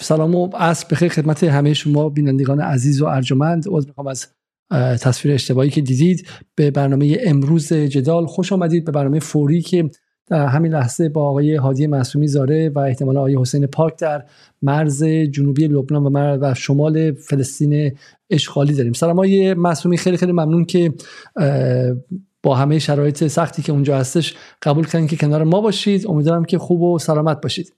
سلام و عصر بخیر خدمت همه شما بینندگان عزیز و ارجمند. عذر می‌خوام از تصویر اشتباهی که دیدید. به برنامه امروز جدال خوش آمدید. به برنامه فوری که در همین لحظه با آقای هادی معصومی زاره و احتمالا آقای حسین پاک در مرز جنوبی لبنان و, و شمال فلسطین اشغالی داریم. سلام آقای معصومی خیلی خیلی ممنون که با همه شرایط سختی که اونجا هستش قبول کردین که کنار ما باشید. امیدوارم که خوب و سلامت باشید.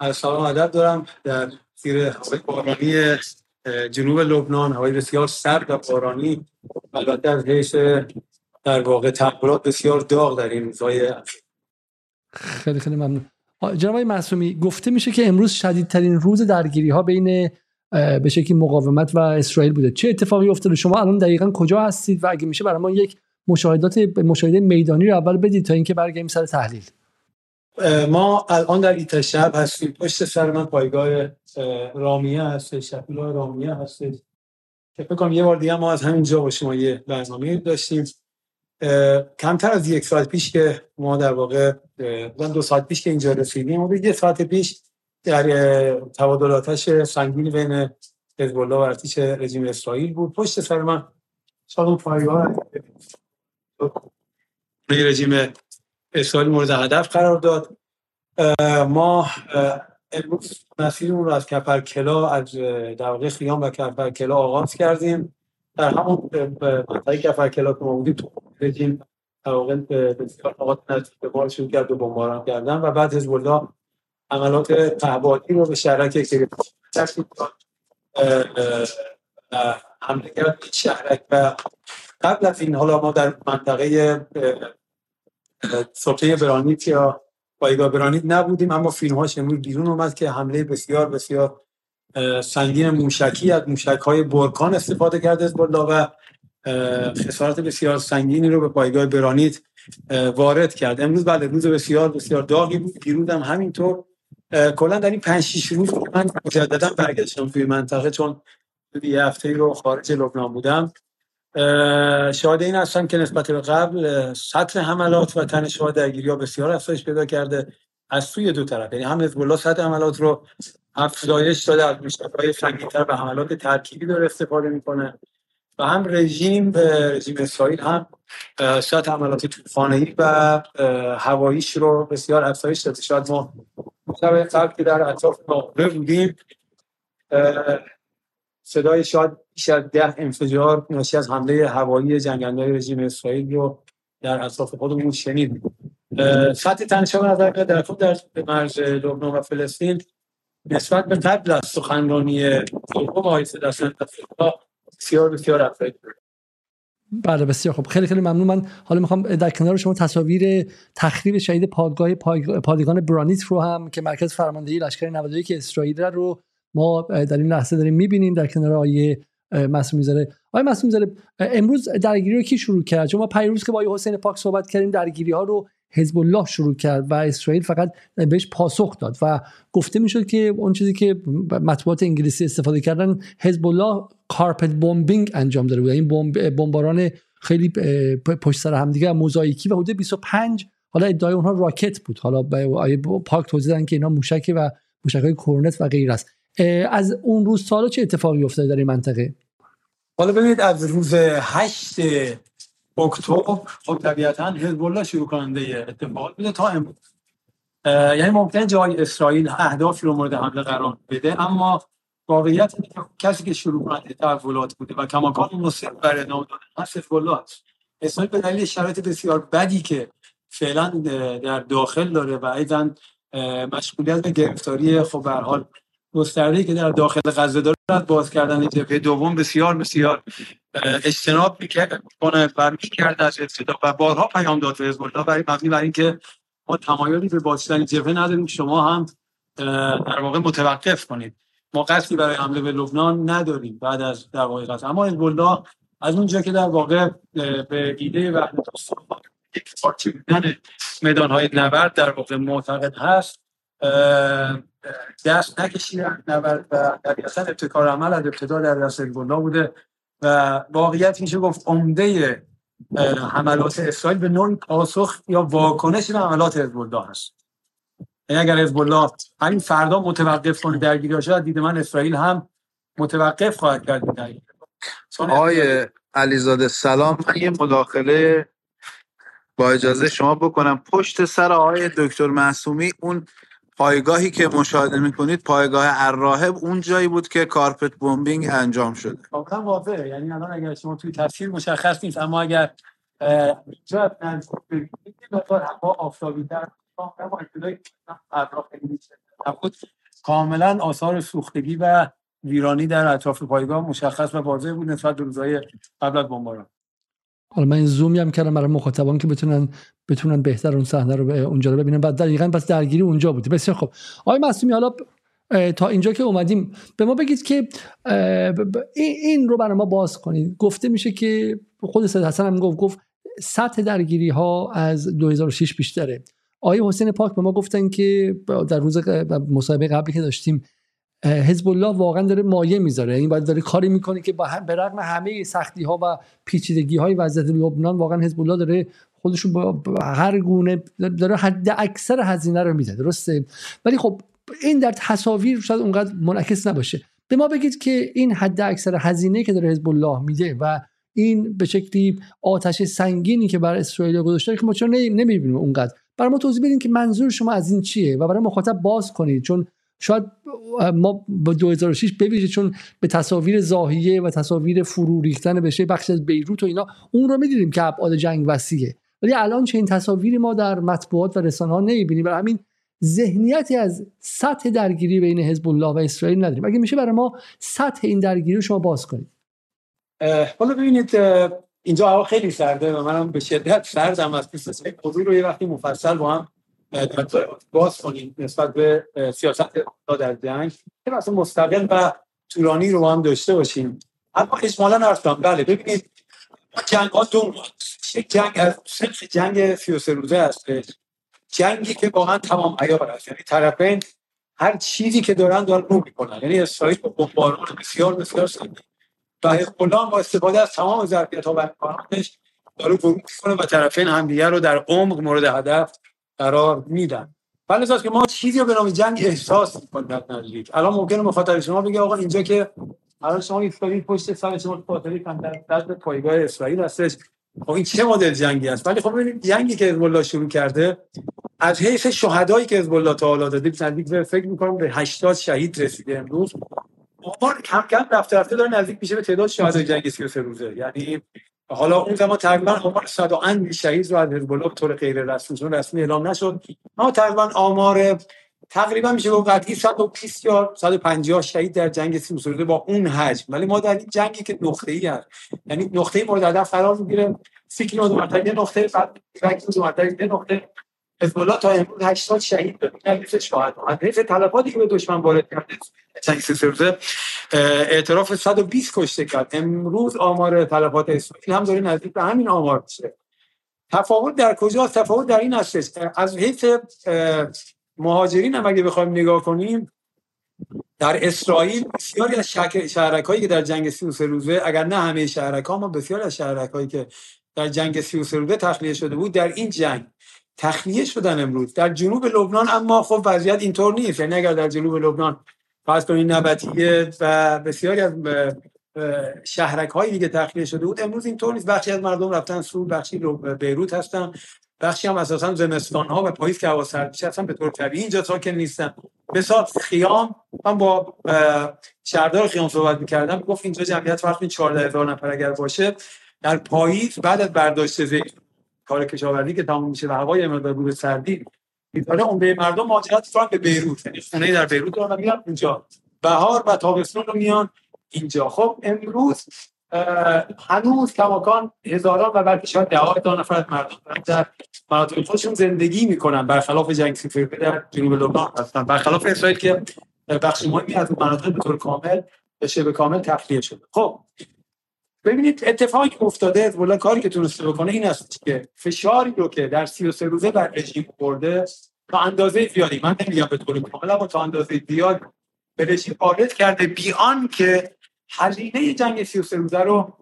سلام ادب دارم در زیر هوای بارانی جنوب لبنان. هوای بسیار سرد و بارانی. البته از حیث در واقع تحولات بسیار داغ در این روزهای خیلی خیلی ممنون. جناب معصومی گفته میشه که امروز شدیدترین روز درگیری ها بین به شکلی مقاومت و اسرائیل بوده. چه اتفاقی افتاده؟ شما الان دقیقا کجا هستید و اگه میشه برای ما یک مشاهدات مشاهده میدانی رو اول بدید تا اینکه برگردیم سر تحلیل. ما الان در ایتا شب هستیم. پشت سر من پایگاه رامیه هست شفیل رامیه هست که فکر یه بار دیگه ما از همینجا با شما یه برنامه داشتیم. کمتر از یک ساعت پیش که ما در واقع دو ساعت پیش که اینجا رسیدیم و یه ساعت پیش در تبادلاتش سنگین بین حزب و ارتش رژیم اسرائیل بود. پشت سر من شاید پایگاه. رژیم اسرائیل مورد هدف قرار داد. ما امروز مسیرمون رو از کپرکلا از در واقع خیام و کپرکلا آغاز کردیم. در همون منطقه کپرکلا که ما بودیم تو رژیم در واقع بسیار نقاط نزدیک به بار شروع کرد و بمباران کردن و بعد حزب الله عملات پهبادی رو به شهرک تشکیل داد حمله کرد شهرک و قبل از این حالا ما در منطقه سلطه برانیت یا پایگاه برانیت نبودیم اما فیلم هاش امروز بیرون اومد که حمله بسیار بسیار سنگین موشکی از موشک های برکان استفاده کرده از و خسارت بسیار سنگینی رو به پایگاه برانیت وارد کرد. امروز بعد روز بسیار بسیار داغی بود. دیروز هم همینطور کلا در این 5 6 روز من مجددا برگشتم توی منطقه چون یه هفته رو خارج لبنان بودم. شاهد این هستم که نسبت به قبل سطح حملات و تنش درگیری ها بسیار افزایش پیدا کرده از سوی دو طرف. یعنی هم حزب سطح حملات رو افزایش داده از مشتبه سنگین‌تر و حملات ترکیبی داره استفاده می‌کنه و هم رژیم رژیم اسرائیل هم سطح حملات طوفانی و هواییش رو بسیار افزایش داده. شاید ما مشابه قبل که در اطراف نقره بودیم صدای شاید بیش از ده انفجار ناشی از حمله هوایی جنگندهای رژیم اسرائیل رو در اطراف خودمون شنید. سطح تنشا نظر در خود در مرز لبنان و فلسطین نسبت به قبل از سخنرانی دوم آقای بسیار بسیار افزایش بله بسیار خب خیلی خیلی ممنون. من حالا می‌خوام در کنار شما تصاویر تخریب شهید پادگاه پادگان برانیت رو هم که مرکز فرماندهی لشکر 91 که اسرائیل رو ما در این لحظه داریم می‌بینیم در کنار آیه مسئول می‌ذاره. آقای مسئول می‌ذاره امروز درگیری رو کی شروع کرد؟ چون ما پیروز که با حسین پاک صحبت کردیم درگیری ها رو حزب الله شروع کرد و اسرائیل فقط بهش پاسخ داد و گفته می‌شد که اون چیزی که مطبوعات انگلیسی استفاده کردن حزب الله کارپت بمبینگ انجام داده بود. این بمباران خیلی پشت سر همدیگه موزاییکی و حدود 25 حالا ادعای اونها راکت بود. حالا پاک توضیح دادن که اینا موشکی و موشک های کورنت و غیر است. از اون روز سالا چه اتفاقی افتاده در این منطقه؟ حالا ببینید از روز 8 اکتبر خب طبیعتا حزب الله شروع کننده اتفاقات بوده تا امروز. یعنی ممکن جای اسرائیل اهدافی رو مورد حمله قرار بده اما واقعیت کسی که شروع کننده تحولات بوده و کماکان مصر بر ادامه دادن حزب الله است اسرائیل به دلیل شرایط بسیار بدی که فعلا در داخل داره و ایضا مشغولیت به گرفتاری خب به حال گسترده که در داخل غزه داره باز کردن جبهه دوم بسیار بسیار اجتناب می‌کنه و می‌کرد از ابتدا و بارها پیام داد به حزب الله برای مبنی بر اینکه ما تمایلی به بازداشتن جبهه نداریم شما هم در واقع متوقف کنید. ما قصدی برای حمله به لبنان نداریم بعد از قصد اما حزب الله از اونجا که در واقع به ایده وحدت یک میدان های نبرد در واقع معتقد هست. دست نکشیدن و طبیعتا ابتکار عمل از ابتدا در دست حزب بوده و واقعیت میشه گفت عمده حملات اسرائیل به نوعی پاسخ یا واکنش به حملات حزب هست. یعنی اگر حزب الله همین فردا متوقف کنه درگیری شد دید من اسرائیل هم متوقف خواهد کرد آقای علیزاده سلام. من یه مداخله با اجازه شما بکنم. پشت سر آقای دکتر معصومی اون پایگاهی که مشاهده می‌کنید پایگاه الراهب اون جایی بود که کارپت بومبینگ انجام شده. واقعا واضحه. یعنی الان اگر شما توی تصویر مشخص نیست اما اگر اینجا هوا آفتابی کاملا آثار سوختگی و ویرانی در اطراف پایگاه مشخص و واضح بود نسبت به روزهای قبل از بمباران. حالا من زومی هم کردم برای مخاطبان که بتونن بتونن بهتر اون صحنه رو اونجا رو ببینن. بعد دقیقاً پس درگیری اونجا بود. بسیار خب آقای معصومی حالا تا اینجا که اومدیم به ما بگید که این رو برای ما باز کنید. گفته میشه که خود سید حسن هم گفت گفت سطح درگیری ها از 2006 بیشتره. آقای حسین پاک به ما گفتن که در روز مصاحبه قبلی که داشتیم حزب الله واقعا داره مایه می‌ذاره. این باید داره کاری می‌کنه که با به رغم همه سختی ها و پیچیدگی های وضعیت لبنان واقعا حزب الله داره خودشون با هر گونه داره حد اکثر هزینه رو میده. درسته؟ ولی خب این در تصاویر شاید اونقدر منعکس نباشه. به ما بگید که این حد اکثر هزینه که داره حزب الله میده و این به شکلی آتش سنگینی که بر اسرائیل گذاشته که ما چرا نمی‌بینیم اونقدر؟ برای ما توضیح بدین که منظور شما از این چیه و برای مخاطب باز کنید چون شاید ما با 2006 ببینید چون به تصاویر زاهیه و تصاویر فرو ریختن بشه بخش از بیروت و اینا اون رو می‌دیدیم که ابعاد جنگ وسیعه. ولی الان چه این تصاویری ما در مطبوعات و رسانه ها نمی‌بینیم. برای همین ذهنیتی از سطح درگیری بین حزب الله و اسرائیل نداریم. اگه میشه برای ما سطح این درگیری رو شما باز کنید. حالا ببینید اینجا هوا خیلی سرده و منم به شدت سردم از پیش موضوع رو یه وقتی مفصل با هم باز کنیم نسبت به سیاست در جنگ. که مثلا مستقل و طولانی رو هم داشته باشیم. اما اجمالا عرض بله ببینید جنگ ها دو یک جنگ از سنخ جنگ 33 روزه است. جنگی که واقعا تمام عیار است. یعنی طرفین هر چیزی که دارن دارن رو می‌کنن. یعنی اسرائیل با بمباران بسیار بسیار سنگین و حزب با استفاده از تمام ظرفیت ها و امکاناتش داره ورود می‌کنه و طرفین همدیگه رو در عمق مورد هدف قرار میدن. ولی که ما چیزی رو به نام جنگ احساس می‌کنیم در الان ممکنه مخاطب شما بگه آقا اینجا که الان شما ایستادید پشت سر شما خاطری در پایگاه اسرائیل هستش. خب این چه مدل جنگی است؟ ولی خب ببینید جنگی که حزب الله شروع کرده از حیث شهدایی که حزب الله تعالی داده نزدیک به فکر می‌کنم به 80 شهید رسیده امروز. آمار کم کم رفته رفته داره نزدیک میشه به تعداد شهدای جنگ 33 روزه. یعنی حالا اون زمان تقریبا آمار صد و شهید رو از حزب به طور غیر رسمی رسمی اعلام نشد. اما تقریبا آمار تقریبا میشه گفت قطعی 120 یا 150 شهید در جنگ 33 روزه با اون حجم. ولی ما در این جنگی که نقطه‌ای هست یعنی نقطه مورد هدف قرار می‌گیره. 30 کیلومتر یه نقطه بعد 1 کیلومتر یه نقطه. حزب الله تا امروز 80 شهید داد حیف شهاد از حیف تلفاتی که به دشمن وارد کرده جنگ سه اعتراف 120 کشته کرد. امروز آمار تلفات اسرائیل هم داره نزدیک به همین آمار میشه. تفاوت در کجاست؟ تفاوت در این هستش از حیث مهاجرین هم اگه بخوایم نگاه کنیم در اسرائیل بسیاری از شهرک هایی که در جنگ 33 روزه اگر نه همه شهرک ها اما بسیاری از شهرک که در جنگ 33 روزه تخلیه شده بود در این جنگ تخلیه شدن امروز. در جنوب لبنان اما خب وضعیت اینطور نیست. یعنی اگر در جنوب لبنان فرض کنید نبتیه و بسیاری از شهرک هایی دیگه تخلیه شده بود امروز اینطور نیست. بخشی از مردم رفتن سور بخشی بیروت هستن بخشی هم اساسا زمستان ها و پاییز که هوا سرد میشه اصلا به طور طبیعی اینجا ساکن نیستن. مثلا خیام من با شهردار خیام صحبت می‌کردم گفت اینجا جمعیت فرض کنید 14000 نفر اگر باشه در پاییز بعد از برداشت زیتون کار کشاورزی که تموم میشه و هوای مقدار رو سردی می‌ذاره عمده مردم مهاجرت می‌کنن به بیروت. یعنی خونه در بیروت رو میان اونجا. بهار و تابستون رو میان اینجا. خب امروز هنوز کماکان هزاران و بلکه شاید ده تا نفر مردم در مناطق خودشون زندگی می‌کنن. برخلاف جنگ سیفر در جنوب لبنان هستن. برخلاف اسرائیل که بخش مهمی از مناطق به طور کامل به شبه کامل تخلیه شده. خب ببینید اتفاقی که افتاده حزب کاری که تونسته بکنه این است که فشاری رو که در 33 روزه بر رژیم برده تا اندازه زیادی من نمیگم به طور کامل اما تا اندازه زیاد به رژیم وارد کرده بیان که هزینه جنگ 33 روزه رو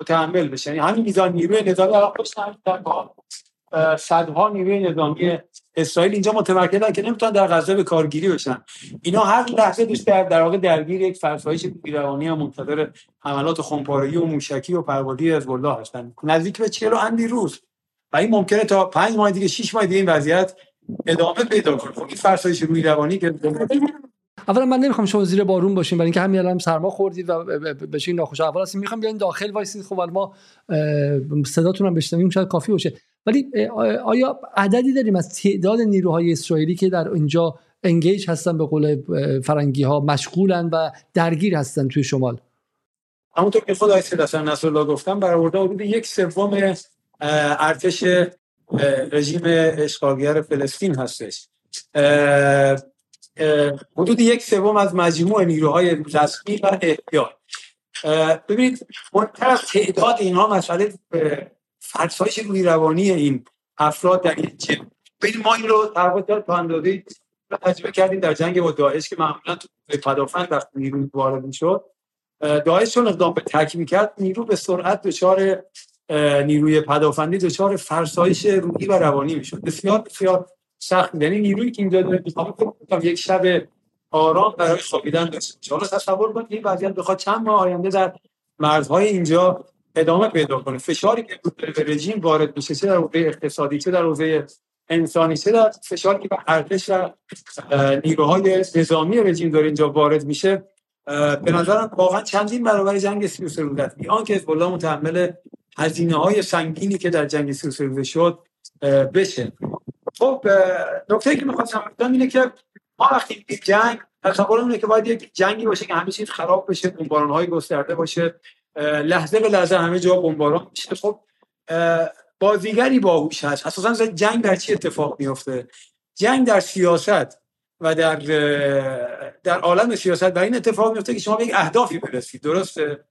متحمل بشه. یعنی همین میزان نیروی نظامی الان خوش در با صدها نیروی نظامی اسرائیل اینجا متمرکزن که نمی‌تونن در غزه به کارگیری بشن. اینا هر لحظه دوست در در واقع درگیر یک فرسایش بیروانی و منتظر حملات خمپارگی و موشکی و پروادی از الله هستن. نزدیک به 40 اندی روز. و این ممکنه تا 5 ماه دیگه 6 ماه دیگه این وضعیت ادامه پیدا کنه. خب این فرسایش روی روانی که اولا من نمی‌خوام شما زیر بارون باشیم برای اینکه همین الان سرما خوردید و بشین ناخوش. اول هستیم می‌خوام بیاین داخل وایسید خب ما صداتون هم بشنویم شاید کافی باشه. ولی آیا عددی داریم از تعداد نیروهای اسرائیلی که در اینجا انگیج هستن به قول فرنگی ها مشغولن و درگیر هستن توی شمال؟ همونطور که خود آیت حسن نصرالله گفتم برآورده حدود یک سوم ارتش رژیم اشغالگر فلسطین هستش. حدود یک سوم از مجموع نیروهای رسمی و احتیاط. ببینید منتر تعداد اینها مسئله فرسایش روی روانی این افراد در این جبه ببین ما این رو در تا اندازه تجربه کردیم در جنگ با داعش که معمولا تو پدافند وقتی نیرو وارد می‌شد. داعش چون اقدام به تک می‌کرد نیرو به سرعت دچار نیروی پدافندی دچار فرسایش روحی و روانی می‌شد. بسیار بسیار سخت یعنی نیرویی که اینجا داره یک شب آرام برای خوابیدن داشته حالا تصور کنید این وضعیت بخواد چند ماه آینده در مرزهای اینجا ادامه پیدا کنه. فشاری که به رژیم وارد میشه چه در حوزه اقتصادی چه در حوزه انسانی چه در فشاری که به ارتش و نیروهای نظامی رژیم داره اینجا وارد میشه به نظرم واقعا چندین برابر جنگ 33 روزه است بیان که حزب متحمل هزینه های سنگینی که در جنگ 33 روزه شد بشه. خب نکته که می‌خواستم بگم اینه که ما وقتی جنگ تصور اینه که باید یک جنگی باشه که همه چیز خراب بشه بمباران های گسترده باشه. لحظه به لحظه همه جا بمباران میشه. خب بازیگری باهوش هست. اساسا جنگ در چی اتفاق میفته جنگ در سیاست و در در عالم سیاست. برای این اتفاق میفته که شما به یک اهدافی برسید. درسته؟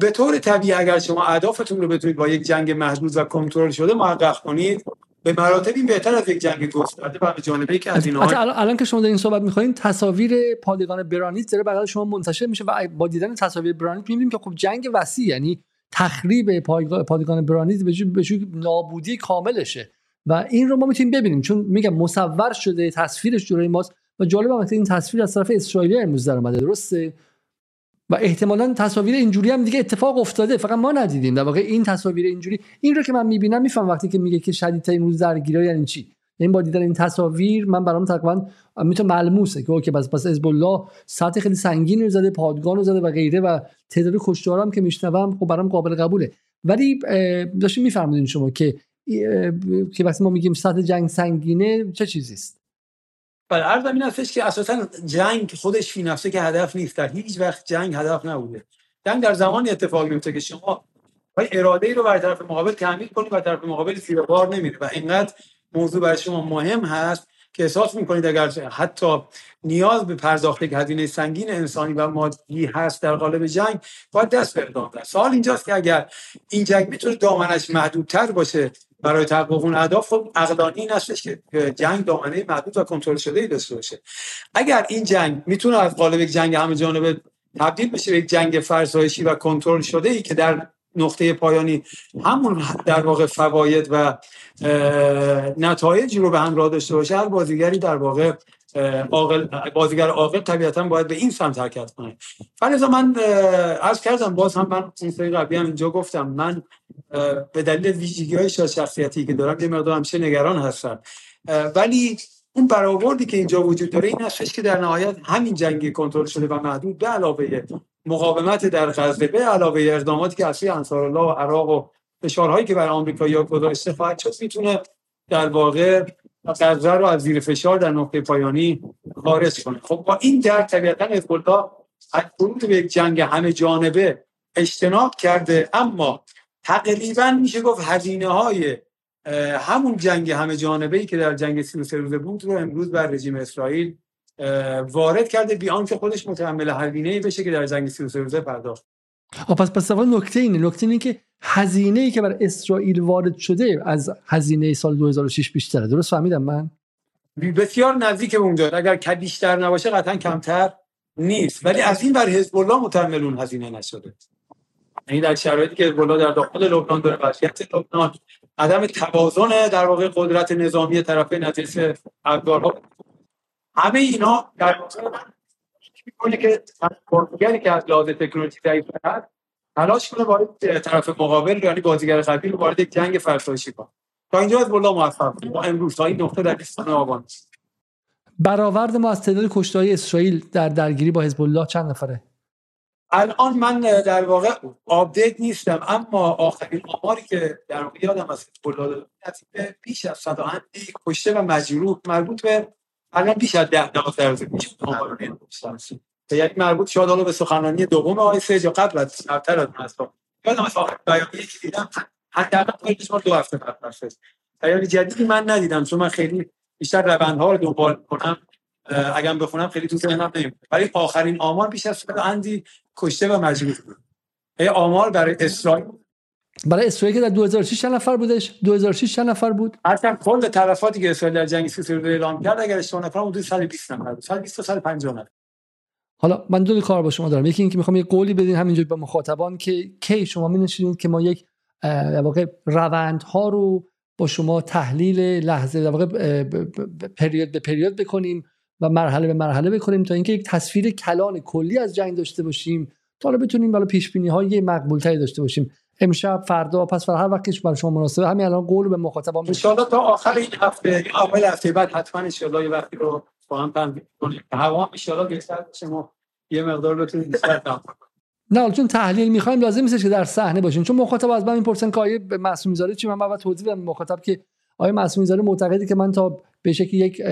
به طور طبیعی اگر شما اهدافتون رو بتونید با یک جنگ محدود و کنترل شده محقق کنید به مراتب این بهتر از یک جنگ گسترده و به جانبه که از اینها الان که شما در این صحبت می‌کنید تصاویر پادگان برانیت داره بغل شما منتشر میشه و با دیدن تصاویر برانیت می‌بینیم که خب جنگ وسیع یعنی تخریب پادگان برانیت به نابودی کاملشه. و این رو ما می‌تونیم ببینیم چون میگم مصور شده تصویرش جلوی ماست و جالب هم این تصویر از طرف اسرائیلی امروز در اومده درسته؟ و احتمالا تصاویر اینجوری هم دیگه اتفاق افتاده. فقط ما ندیدیم. در واقع این تصاویر اینجوری این رو که من می‌بینم میفهم وقتی که میگه که شدیدترین روز درگیری یعنی چی؟ این یعنی با دیدن این تصاویر من برام تقریبا می‌تونه ملموسه که اوکی بس پس حزب الله سطح خیلی سنگینی رو زده پادگان رو زده و غیره و تعداد کشتارم که میشنوم خب برام قابل قبوله. ولی داشتین میفرمودین شما که که وقتی ما میگیم سطح جنگ سنگینه چه چیزی است بله عرض این هستش که اساسا جنگ خودش فی نفسه که هدف نیست. در هیچ وقت جنگ هدف نبوده. جنگ در زمانی اتفاق میفته که شما اراده ای رو بر طرف مقابل تعمیل کنید و طرف مقابل زیر بار نمیره و اینقدر موضوع برای شما مهم هست که احساس می‌کنید اگر حتی نیاز به پرداخت هزینه سنگین انسانی و مادی هست در قالب جنگ باید دست به اقدام سوال اینجاست که اگر این جنگ می‌تونه دامنش محدودتر باشه برای تحقق اون اهداف خب عقلانی این هستش که جنگ دامنه محدود و کنترل شده ای داشته باشه. اگر این جنگ می‌تونه از قالب جنگ همه جانبه تبدیل بشه یک جنگ فرسایشی و کنترل شده ای که در نقطه پایانی همون در واقع فواید و نتایجی رو به همراه داشته باشه هر بازیگری در واقع عاقل بازیگر عاقل طبیعتا باید به این سمت حرکت کنه. فلزا من عرض کردم باز هم من این سری قبلی هم اینجا گفتم من به دلیل ویژگی های شخصیتی که دارم یه مقدار همیشه نگران هستم. ولی اون برآوردی که اینجا وجود داره این هستش که در نهایت همین جنگی کنترل شده و محدود به علاوه مقاومت در غزه به علاوه اقداماتی که اصلی انصار الله و عراق و فشارهایی که بر آمریکا گذاشته خواهد شد می‌تونه در واقع غزه رو از زیر فشار در نقطه پایانی خارج کنه. خب با این در طبیعتا حزب از ورود به یک جنگ همه جانبه اجتناب کرده اما تقریبا میشه گفت هزینه های همون جنگ همه جانبه ای که در جنگ 33 روزه بود رو امروز بر رژیم اسرائیل وارد کرده بیان که خودش متحمل هزینه بشه که در جنگ 33 روزه پرداخت. پس پس نکته اینه. نکته اینه که هزینه ای که بر اسرائیل وارد شده از هزینه سال 2006 بیشتره. درست فهمیدم من؟ بسیار نزدیک به اونجا اگر که بیشتر نباشه قطعا کمتر نیست. ولی از این بر حزب الله متحمل اون هزینه نشده. یعنی در شرایطی که حزب در داخل لبنان داره وضعیت لبنان عدم توازن در واقع قدرت نظامی طرف نتیجه افغانها همه اینا در واقع می‌کنه که بازیگری که از لحاظ تکنولوژی ضعیف هست تلاش کنه وارد طرف مقابل یعنی بازیگر قبلی رو وارد یک جنگ فرسایشی کنه. تا اینجا حزب الله موفق ما امروز تا این نقطه در 20 آبان برآورد ما از تعداد کشته‌های اسرائیل در درگیری با حزب الله چند نفره؟ الان من در واقع آپدیت نیستم اما آخرین آماری که در واقع یادم از حزب الله بیش از 100 کشته و مجروح مربوط به الان بیش از 10 12 روز پیش آمار یعنی مربوط شد حالا به سخنرانی دوم آقای سید یا قبل از سرتر از منصب یادم از آخر بیانیه که دیدم. حداقل قبلش دو هفته قبل شد جدیدی من ندیدم چون من خیلی بیشتر روندها رو دنبال کنم اگر بخونم خیلی تو ذهنم نمیاد ولی آخرین آمار بیش از اندی کشته و مجروح بود. آمار برای اسرائیل برای اسرائیل که در 2006 چند نفر بودش؟ 2006 چند نفر بود؟ اصلا کل تلفاتی که اسرائیل در جنگ سوریه رو اعلام کرد اگر اشتباه نکنم حدود 120 نفر بود. 120 تا 150 نفر. حالا من دو کار با شما دارم. یکی اینکه می‌خوام یه قولی بدین همینجوری به مخاطبان که کی شما می که ما یک در واقع روندها رو با شما تحلیل لحظه در واقع پریود به پریود بکنیم و مرحله به مرحله بکنیم تا اینکه یک تصویر کلان کلی از جنگ داشته باشیم تا حالا بتونیم بالا پیش بینی های مقبول تری داشته باشیم. امشب فردا پس فردا هر وقتش برای شما مناسبه همین الان قول به مخاطبان ان تا آخر این هفته اول هفته بعد حتما ان شاء الله یه وقتی رو با هم تنظیم کنیم. هوا ان شاء الله بهتر شما یه مقدار بتونید نه چون تحلیل می‌خوایم لازم نیست که در صحنه باشین چون مخاطب از من می‌پرسن که آیه معصومی زاده چی من بعد توضیح بدم. مخاطب که آیه معصومی زاده معتقدی که من تا به شکلی یک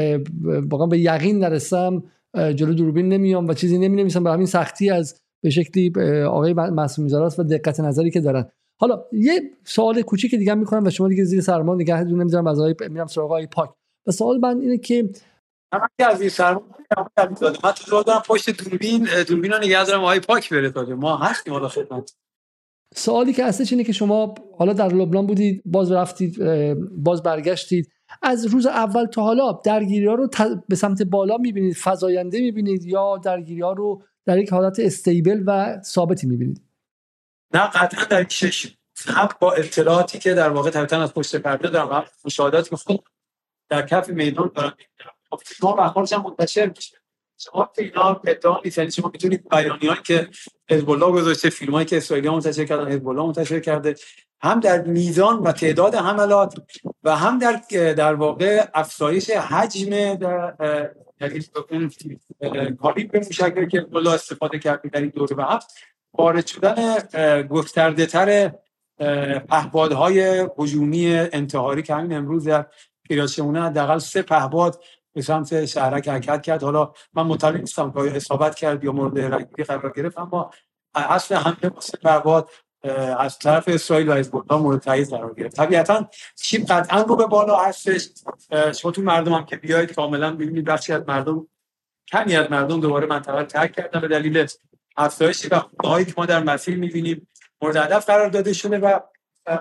واقعا به یقین نرسم جلو دوربین نمیام و چیزی نمی نویسم به همین سختی از به شکلی آقای معصومی زاده و دقت نظری که دارن. حالا یه سوال کوچیک دیگه می‌کنم و شما دیگه زیر سرما نگه دون نمی‌ذارم از آقای میرم سراغ آقای پاک. و سوال من اینه که من از این سرما من تو دارم پشت دوربین دوربین رو نگه دارم آقای پاک بره تا ما هستیم حالا خدمت. سوالی که هستش اینه که شما حالا در لبنان بودید باز رفتید باز برگشتید. از روز اول تا حالا درگیری ها رو به سمت بالا می‌بینید فضاینده می‌بینید یا درگیری ها رو در یک حالت استیبل و ثابتی می‌بینید؟ نه قطعا در شش هم با اطلاعاتی که در واقع طبعا از پشت پرده دارم و مشاهداتی که خود در کف میدان دارم. شما اخبارش هم منتشر میشه شما اینا ادعا نیست شما می‌تونید بیانیه‌ای که حزب الله گذاشته فیلمایی که اسرائیلی منتشر کردن حزب منتشر کرده هم در میزان و تعداد حملات و هم در در واقع افزایش حجم در اون کالیبر موشکی که الله استفاده کرده در این دوره و هفت. وارد شدن گسترده تر پهپادهای هجومی انتحاری که همین امروز در پیراشمونه حداقل سه پهپاد به سمت شهرک حرکت کرد. حالا من مطلع نیستم که اصابت کرد یا مورد رگیری قرار گرفت اما اصل همه سه پهپاد از طرف اسرائیل و الله مورد تایید قرار گرفت. طبیعتا چیپ قطعا رو به بالا هستش. شما تو مردم هم که بیاید کاملا ببینید بخشی از مردم کمی از مردم دوباره منطقه ترک کردن به دلیل افزایش هایی که ما در مسیر می‌بینیم. مورد هدف قرار داده شده و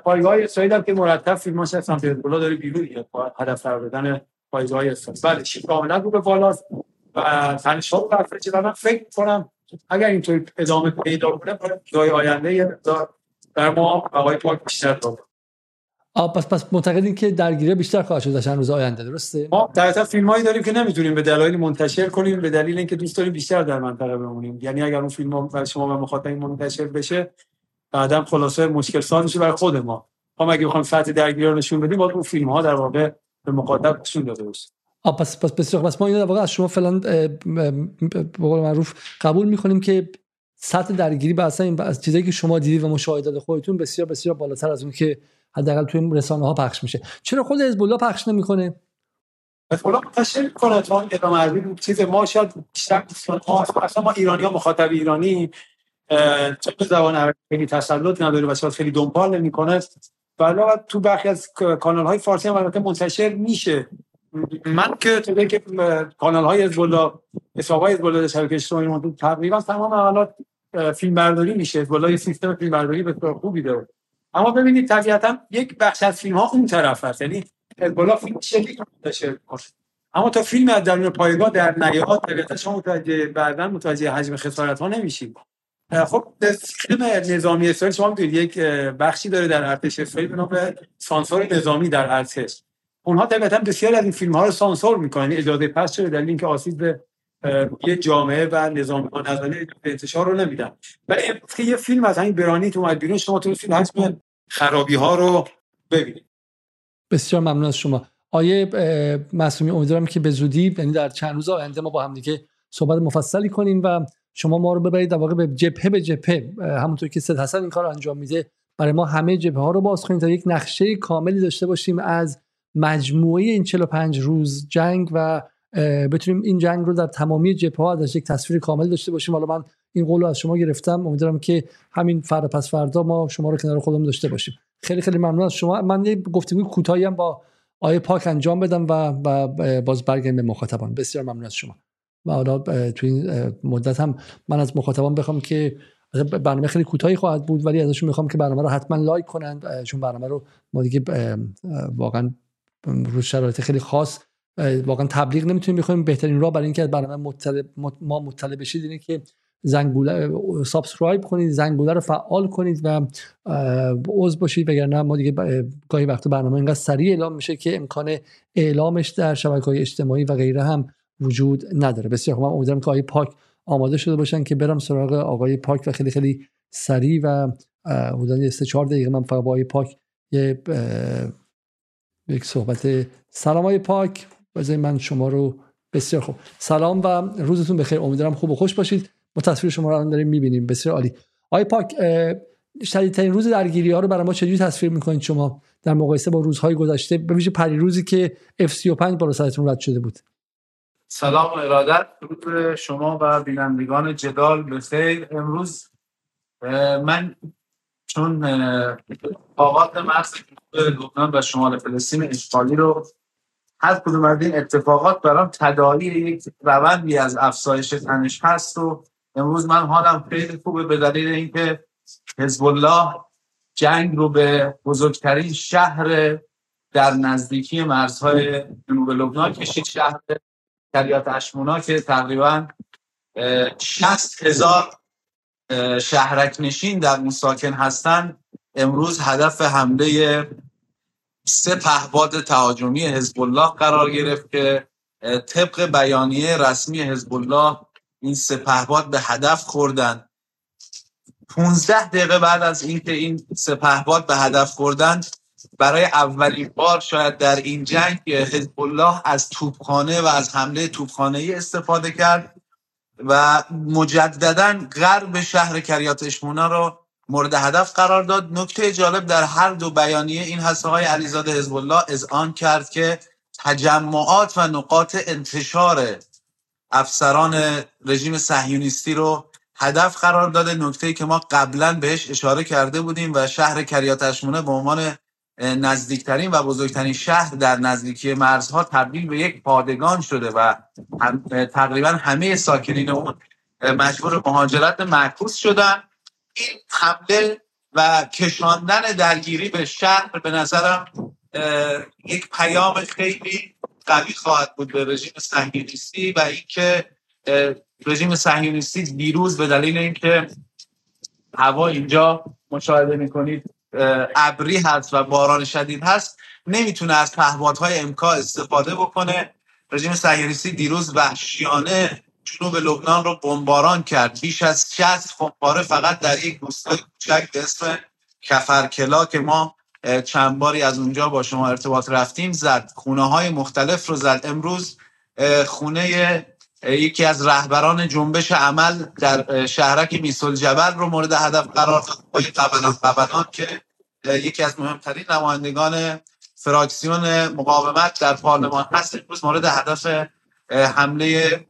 پایگاه اسرائیل هم که مرتب فیلماش از سمت حزب داره بیرون هدف قرار دادن پایگاه اسرائیل. بله کاملا رو به بالاست. و رو برفرجه و من فکر کنم اگر اینطور ادامه پیدا کنه جای آینده در ما آقای پاک بیشتر داره پس پس معتقدین که درگیری بیشتر خواهد شد در روز آینده درسته؟ ما در فیلم فیلمایی داریم که نمی‌تونیم به دلایل منتشر کنیم به دلیل اینکه دوست داریم بیشتر در منطقه بمونیم. یعنی اگر اون فیلم ها شما و مخاطب منتشر بشه بعدم خلاصه مشکل ساز میشه برای خود ما. ما اگه بخوایم سطح درگیری رو نشون بدیم باید اون فیلم ها در واقع به مخاطب نشون داده باشه. آ پس پس بسیار پس ما اینو در واقع از شما فعلا به قول معروف قبول می‌کنیم که سطح درگیری به اصلا این از چیزایی که شما دیدید و مشاهدات خودتون بسیار بسیار بالاتر از اون که حداقل توی رسانه ها پخش میشه. چرا خود حزب الله پخش نمی‌کنه؟ حزب الله منتشر می‌کنه تو ادامه چیز ما شاید بیشتر اصلا ما ایرانی ها مخاطب ایرانی چون زبان عربی تسلط نداره و شاید خیلی دنبال نمی‌کنه. ولی تو برخی از کانال های فارسی هم البته منتشر میشه. من که تو که کانال های حزب الله حساب های حزب الله شبکه اجتماعی تقریبا تمام حالات فیلم برداری میشه. حزب الله سیستم فیلم برداری به خوبی داره. اما ببینید طبیعتا یک بخش از فیلم ها اون طرف هست. یعنی حزب فیلم شکلی منتشر اما تا فیلم از درون پایگاه در نیاد طبیعتا شما متوجه بعدا متوجه حجم خسارت ها نمیشید خب فیلم نظامی اسرائیل شما می‌دونید یک بخشی داره در ارتش اسرائیل به نام سانسور نظامی در ارتش. اونها طبیعتا بسیاری از این فیلم ها رو سانسور می‌کنن. یعنی اجازه پس شده در اینکه آسیب به یه جامعه و نظام نظری انتشار رو نمیدن. ولی یه فیلم از همین برانیت اومد بیرون. شما تو فیلم حجم خرابی ها رو ببینید بسیار ممنون از شما. آیه معصومی امیدوارم که به زودی یعنی در چند روز آینده ما با هم دیگه صحبت مفصلی کنیم و شما ما رو ببرید در واقع به جبهه به جبهه. همونطور که سید حسن این کار انجام میده برای ما همه جبهه ها رو باز کنیم تا یک نقشه کاملی داشته باشیم از مجموعه این 45 روز جنگ و بتونیم این جنگ رو در تمامی جبهه ها یک تصویر کامل داشته باشیم. حالا من این قول از شما گرفتم. امیدوارم که همین فردا پس فردا ما شما رو کنار خودمون داشته باشیم. خیلی خیلی ممنون از شما. من یه گفتگوی کوتاهی هم با آیه پاک انجام بدم و, باز برگردیم به مخاطبان. بسیار ممنون از شما. و حالا تو این مدت هم من از مخاطبان بخوام که برنامه خیلی کوتاهی خواهد بود ولی ازشون می‌خوام که برنامه رو حتما لایک کنند. چون برنامه رو ما دیگه واقعا رو شرایط خیلی خاص واقعا تبلیغ نمی‌تونیم بخوایم. بهترین راه برای اینکه برنامه مطلع ما مطلع بشید اینه که زنگوله subscribe کنید زنگوله رو فعال کنید و عضو باشید. وگرنه ما دیگه گاهی وقت برنامه اینقدر سریع اعلام میشه که امکان اعلامش در شبکه های اجتماعی و غیره هم وجود نداره. بسیار خوب. من امیدوارم که آقای پاک آماده شده باشن که برم سراغ آقای پاک و خیلی خیلی سریع و حدود 3 4 دقیقه من فقط با آقای پاک یک صحبت. سلام آقای پاک. بذارید من شما رو بسیار خوب. سلام و روزتون بخیر. امیدوارم خوب و خوش باشید. ما تصویر شما رو داریم می‌بینیم. بسیار عالی. آقای پاک شدیدترین روز درگیری ها رو برای ما چجوری تصویر می‌کنید شما؟ در مقایسه با روزهای گذشته به ویژه پری روزی که F35 بالا سرتون رد شده بود. سلام و ارادت درود شما و بینندگان جدال بخیر امروز من چون آغاز مرز لبنان و شمال فلسطین اشغالی رو هر کدوم از این اتفاقات برام تداعی یک روندی از افزایش تنش هست و امروز من حالم خیلی خوبه به دلیل اینکه حزب الله جنگ رو به بزرگترین شهر در نزدیکی مرزهای جنوب لبنان کشید شهر کریات اشمونا که تقریبا 60 هزار شهرک نشین در مساکن هستند. امروز هدف حمله سه پهباد تهاجمی حزب الله قرار گرفت که طبق بیانیه رسمی حزب الله این سه پهباد به هدف خوردن. 15 دقیقه بعد از اینکه این سه پهباد به هدف خوردن برای اولین بار شاید در این جنگ حزب الله از توپخانه و از حمله توپخانه ای استفاده کرد و مجددا غرب شهر کریات اشمونا رو مورد هدف قرار داد. نکته جالب در هر دو بیانیه این هست آقای علیزاده حزب الله آن کرد که تجمعات و نقاط انتشار افسران رژیم صهیونیستی رو هدف قرار داده. نکته که ما قبلا بهش اشاره کرده بودیم و شهر کریات اشمونه به عنوان نزدیکترین و بزرگترین شهر در نزدیکی مرزها تبدیل به یک پادگان شده و تقریبا همه ساکنین اون مجبور مهاجرت معکوس شدن. این حمله و کشاندن درگیری به شهر به نظرم یک پیام خیلی قوی خواهد بود به رژیم صهیونیستی و اینکه رژیم صهیونیستی دیروز به دلیل اینکه هوا اینجا مشاهده می‌کنید ابری هست و باران شدید هست نمی‌تونه از پهپادهای امکا استفاده بکنه. رژیم صهیونیستی دیروز وحشیانه جنوب لبنان رو بمباران کرد. بیش از 60 خمپاره فقط در یک روستای کوچک به اسم کفرکلا که ما چند باری از اونجا با شما ارتباط رفتیم. زد خونه های مختلف رو زد. امروز خونه یکی از رهبران جنبش عمل در شهرک میسل جبل رو مورد هدف قرار داد. که یکی از مهمترین نمایندگان فراکسیون مقاومت در پارلمان هست. امروز مورد هدف حمله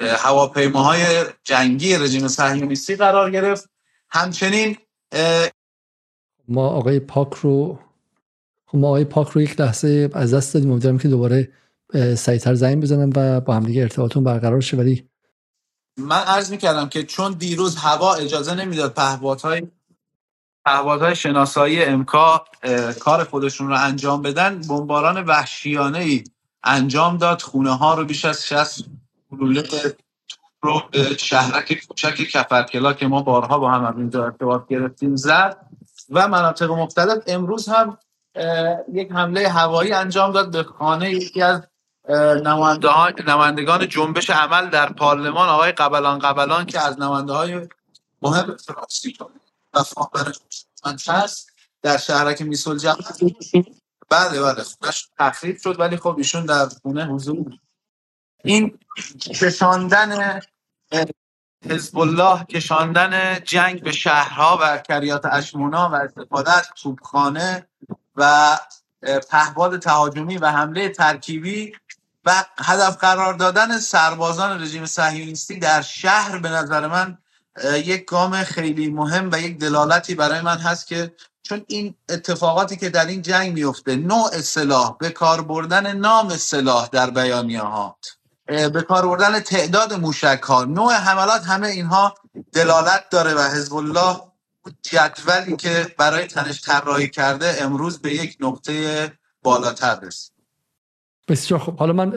هواپیماهای جنگی رژیم صهیونیستی قرار گرفت. همچنین ما آقای پاک رو خب ما آقای پاک رو یک لحظه از دست دادیم. امیدوارم که دوباره سریعتر زنگ بزنم و با همدیگه ارتباطون برقرار شه. ولی من عرض می‌کردم که چون دیروز هوا اجازه نمی‌داد پهپادهای پهپادهای شناسایی امکا کار خودشون رو انجام بدن بمباران وحشیانه ای انجام داد. خونه ها رو بیش از 60 گلوله رو شهرک کوچک کفرکلا که ما بارها با هم اینجا ارتباط گرفتیم. زد. و مناطق مختلف امروز هم یک حمله هوایی انجام داد به خانه یکی از نمایندگان جنبش عمل در پارلمان آقای قبلان قبلان که از نماینده های مهم و در شهرک جمع بله بله تخریب شد ولی خب ایشون در خونه حضور این کشاندن حزب الله کشاندن جنگ به شهرها و کریات اشمونا و استفاده از توپخانه و پهباد تهاجمی و حمله ترکیبی و هدف قرار دادن سربازان رژیم صهیونیستی در شهر به نظر من یک گام خیلی مهم و یک دلالتی برای من هست که چون این اتفاقاتی که در این جنگ میفته نوع سلاح به کار بردن نام سلاح در بیانیه ها به کار بردن تعداد موشک ها نوع حملات همه اینها دلالت داره و حزب الله جدولی که برای تنش طراحی کرده امروز به یک نقطه بالاتر رسید. بسیار خب حالا من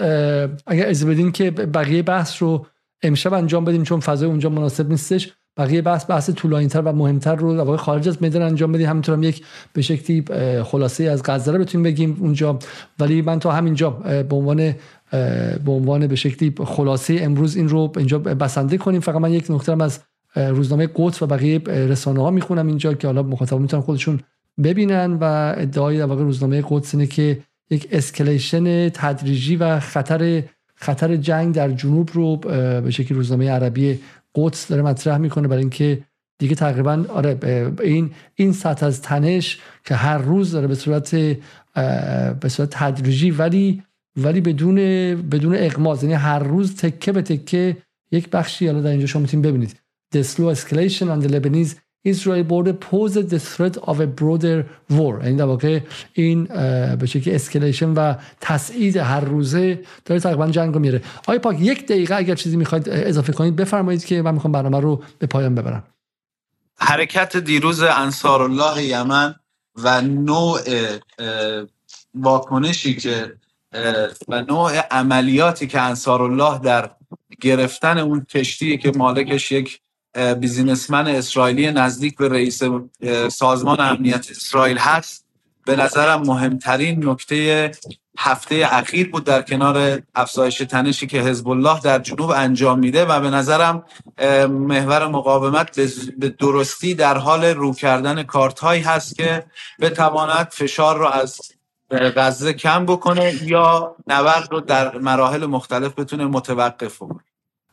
اگر از بدین که بقیه بحث رو امشب انجام بدیم چون فضای اونجا مناسب نیستش. بقیه بحث بحث طولانی‌تر و مهمتر رو واقعا خارج از میدان انجام بدیم. همینطور هم یک به شکلی خلاصه از غزه رو بتونیم بگیم اونجا. ولی من تا همینجا به عنوان به عنوان به شکلی خلاصه امروز این رو اینجا بسنده کنیم. فقط من یک نکته از روزنامه قدس و بقیه رسانه ها می‌خونم اینجا که حالا مخاطبان می‌تونن خودشون ببینن و ادعای در واقع روزنامه قدس اینه که یک اسکلیشن تدریجی و خطر خطر جنگ در جنوب رو به شکلی روزنامه عربی قدس داره مطرح می‌کنه برای اینکه دیگه تقریبا آره این این سطح از تنش که هر روز داره به صورت به صورت تدریجی ولی ولی بدون بدون اغماز. یعنی هر روز تکه به تکه یک بخشی حالا در اینجا شما می‌تونید ببینید. The slow escalation on the Lebanese Israel border poses the threat of a broader war. یعنی در واقع این به شکلی اسکلیشن و تسعید هر روزه داره تقریبا جنگ رو میره. آیا پاک یک دقیقه اگر چیزی می‌خواید اضافه کنید بفرمایید که من می‌خوام برنامه رو به پایان ببرم. حرکت دیروز انصار الله یمن و نوع واکنشی که و نوع عملیاتی که انصار الله در گرفتن اون کشتی که مالکش یک بیزینسمن اسرائیلی نزدیک به رئیس سازمان امنیت اسرائیل هست به نظرم مهمترین نکته هفته اخیر بود در کنار افزایش تنشی که حزب الله در جنوب انجام میده و به نظرم محور مقاومت به درستی در حال رو کردن کارت هایی هست که بتواند فشار رو از غزه کم بکنه یا نبرد رو در مراحل مختلف بتونه متوقف کنه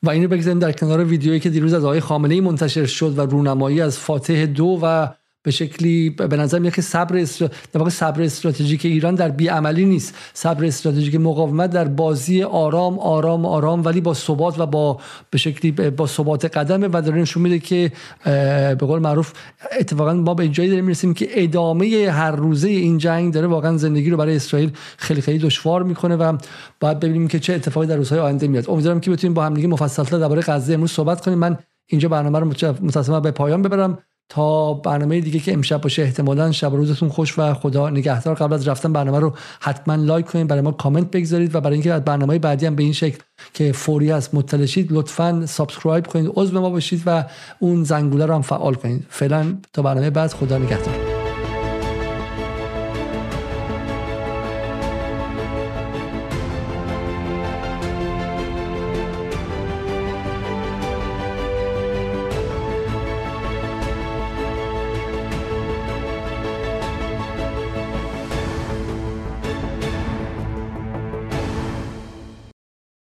و اینو بگذاریم در کنار ویدیویی که دیروز از آقای خامنه ای منتشر شد و رونمایی از فاتح دو و به شکلی به نظر میاد که صبر استر... واقع صبر استراتژیک ایران در بیعملی نیست. صبر استراتژیک مقاومت در بازی آرام آرام آرام ولی با ثبات و با به شکلی با ثبات قدمه و داره نشون میده که به قول معروف اتفاقا ما به جایی داریم می‌رسیم که ادامه هر روزه این جنگ داره واقعا زندگی رو برای اسرائیل خیلی خیلی دشوار می‌کنه و باید ببینیم که چه اتفاقی در روزهای آینده میاد امیدوارم که بتونیم با هم دیگه مفصل درباره غزه امروز صحبت کنیم. من اینجا برنامه رو متأسفانه به پایان ببرم. تا برنامه دیگه که امشب باشه احتمالا شب روزتون خوش و خدا نگهدار. قبل از رفتن برنامه رو حتما لایک کنید برای ما کامنت بگذارید و برای اینکه از برنامه بعدی هم به این شکل که فوری است مطلع شید لطفا subscribe کنید عضو ما باشید و اون زنگوله رو هم فعال کنید فعلا تا برنامه بعد خدا نگهدار.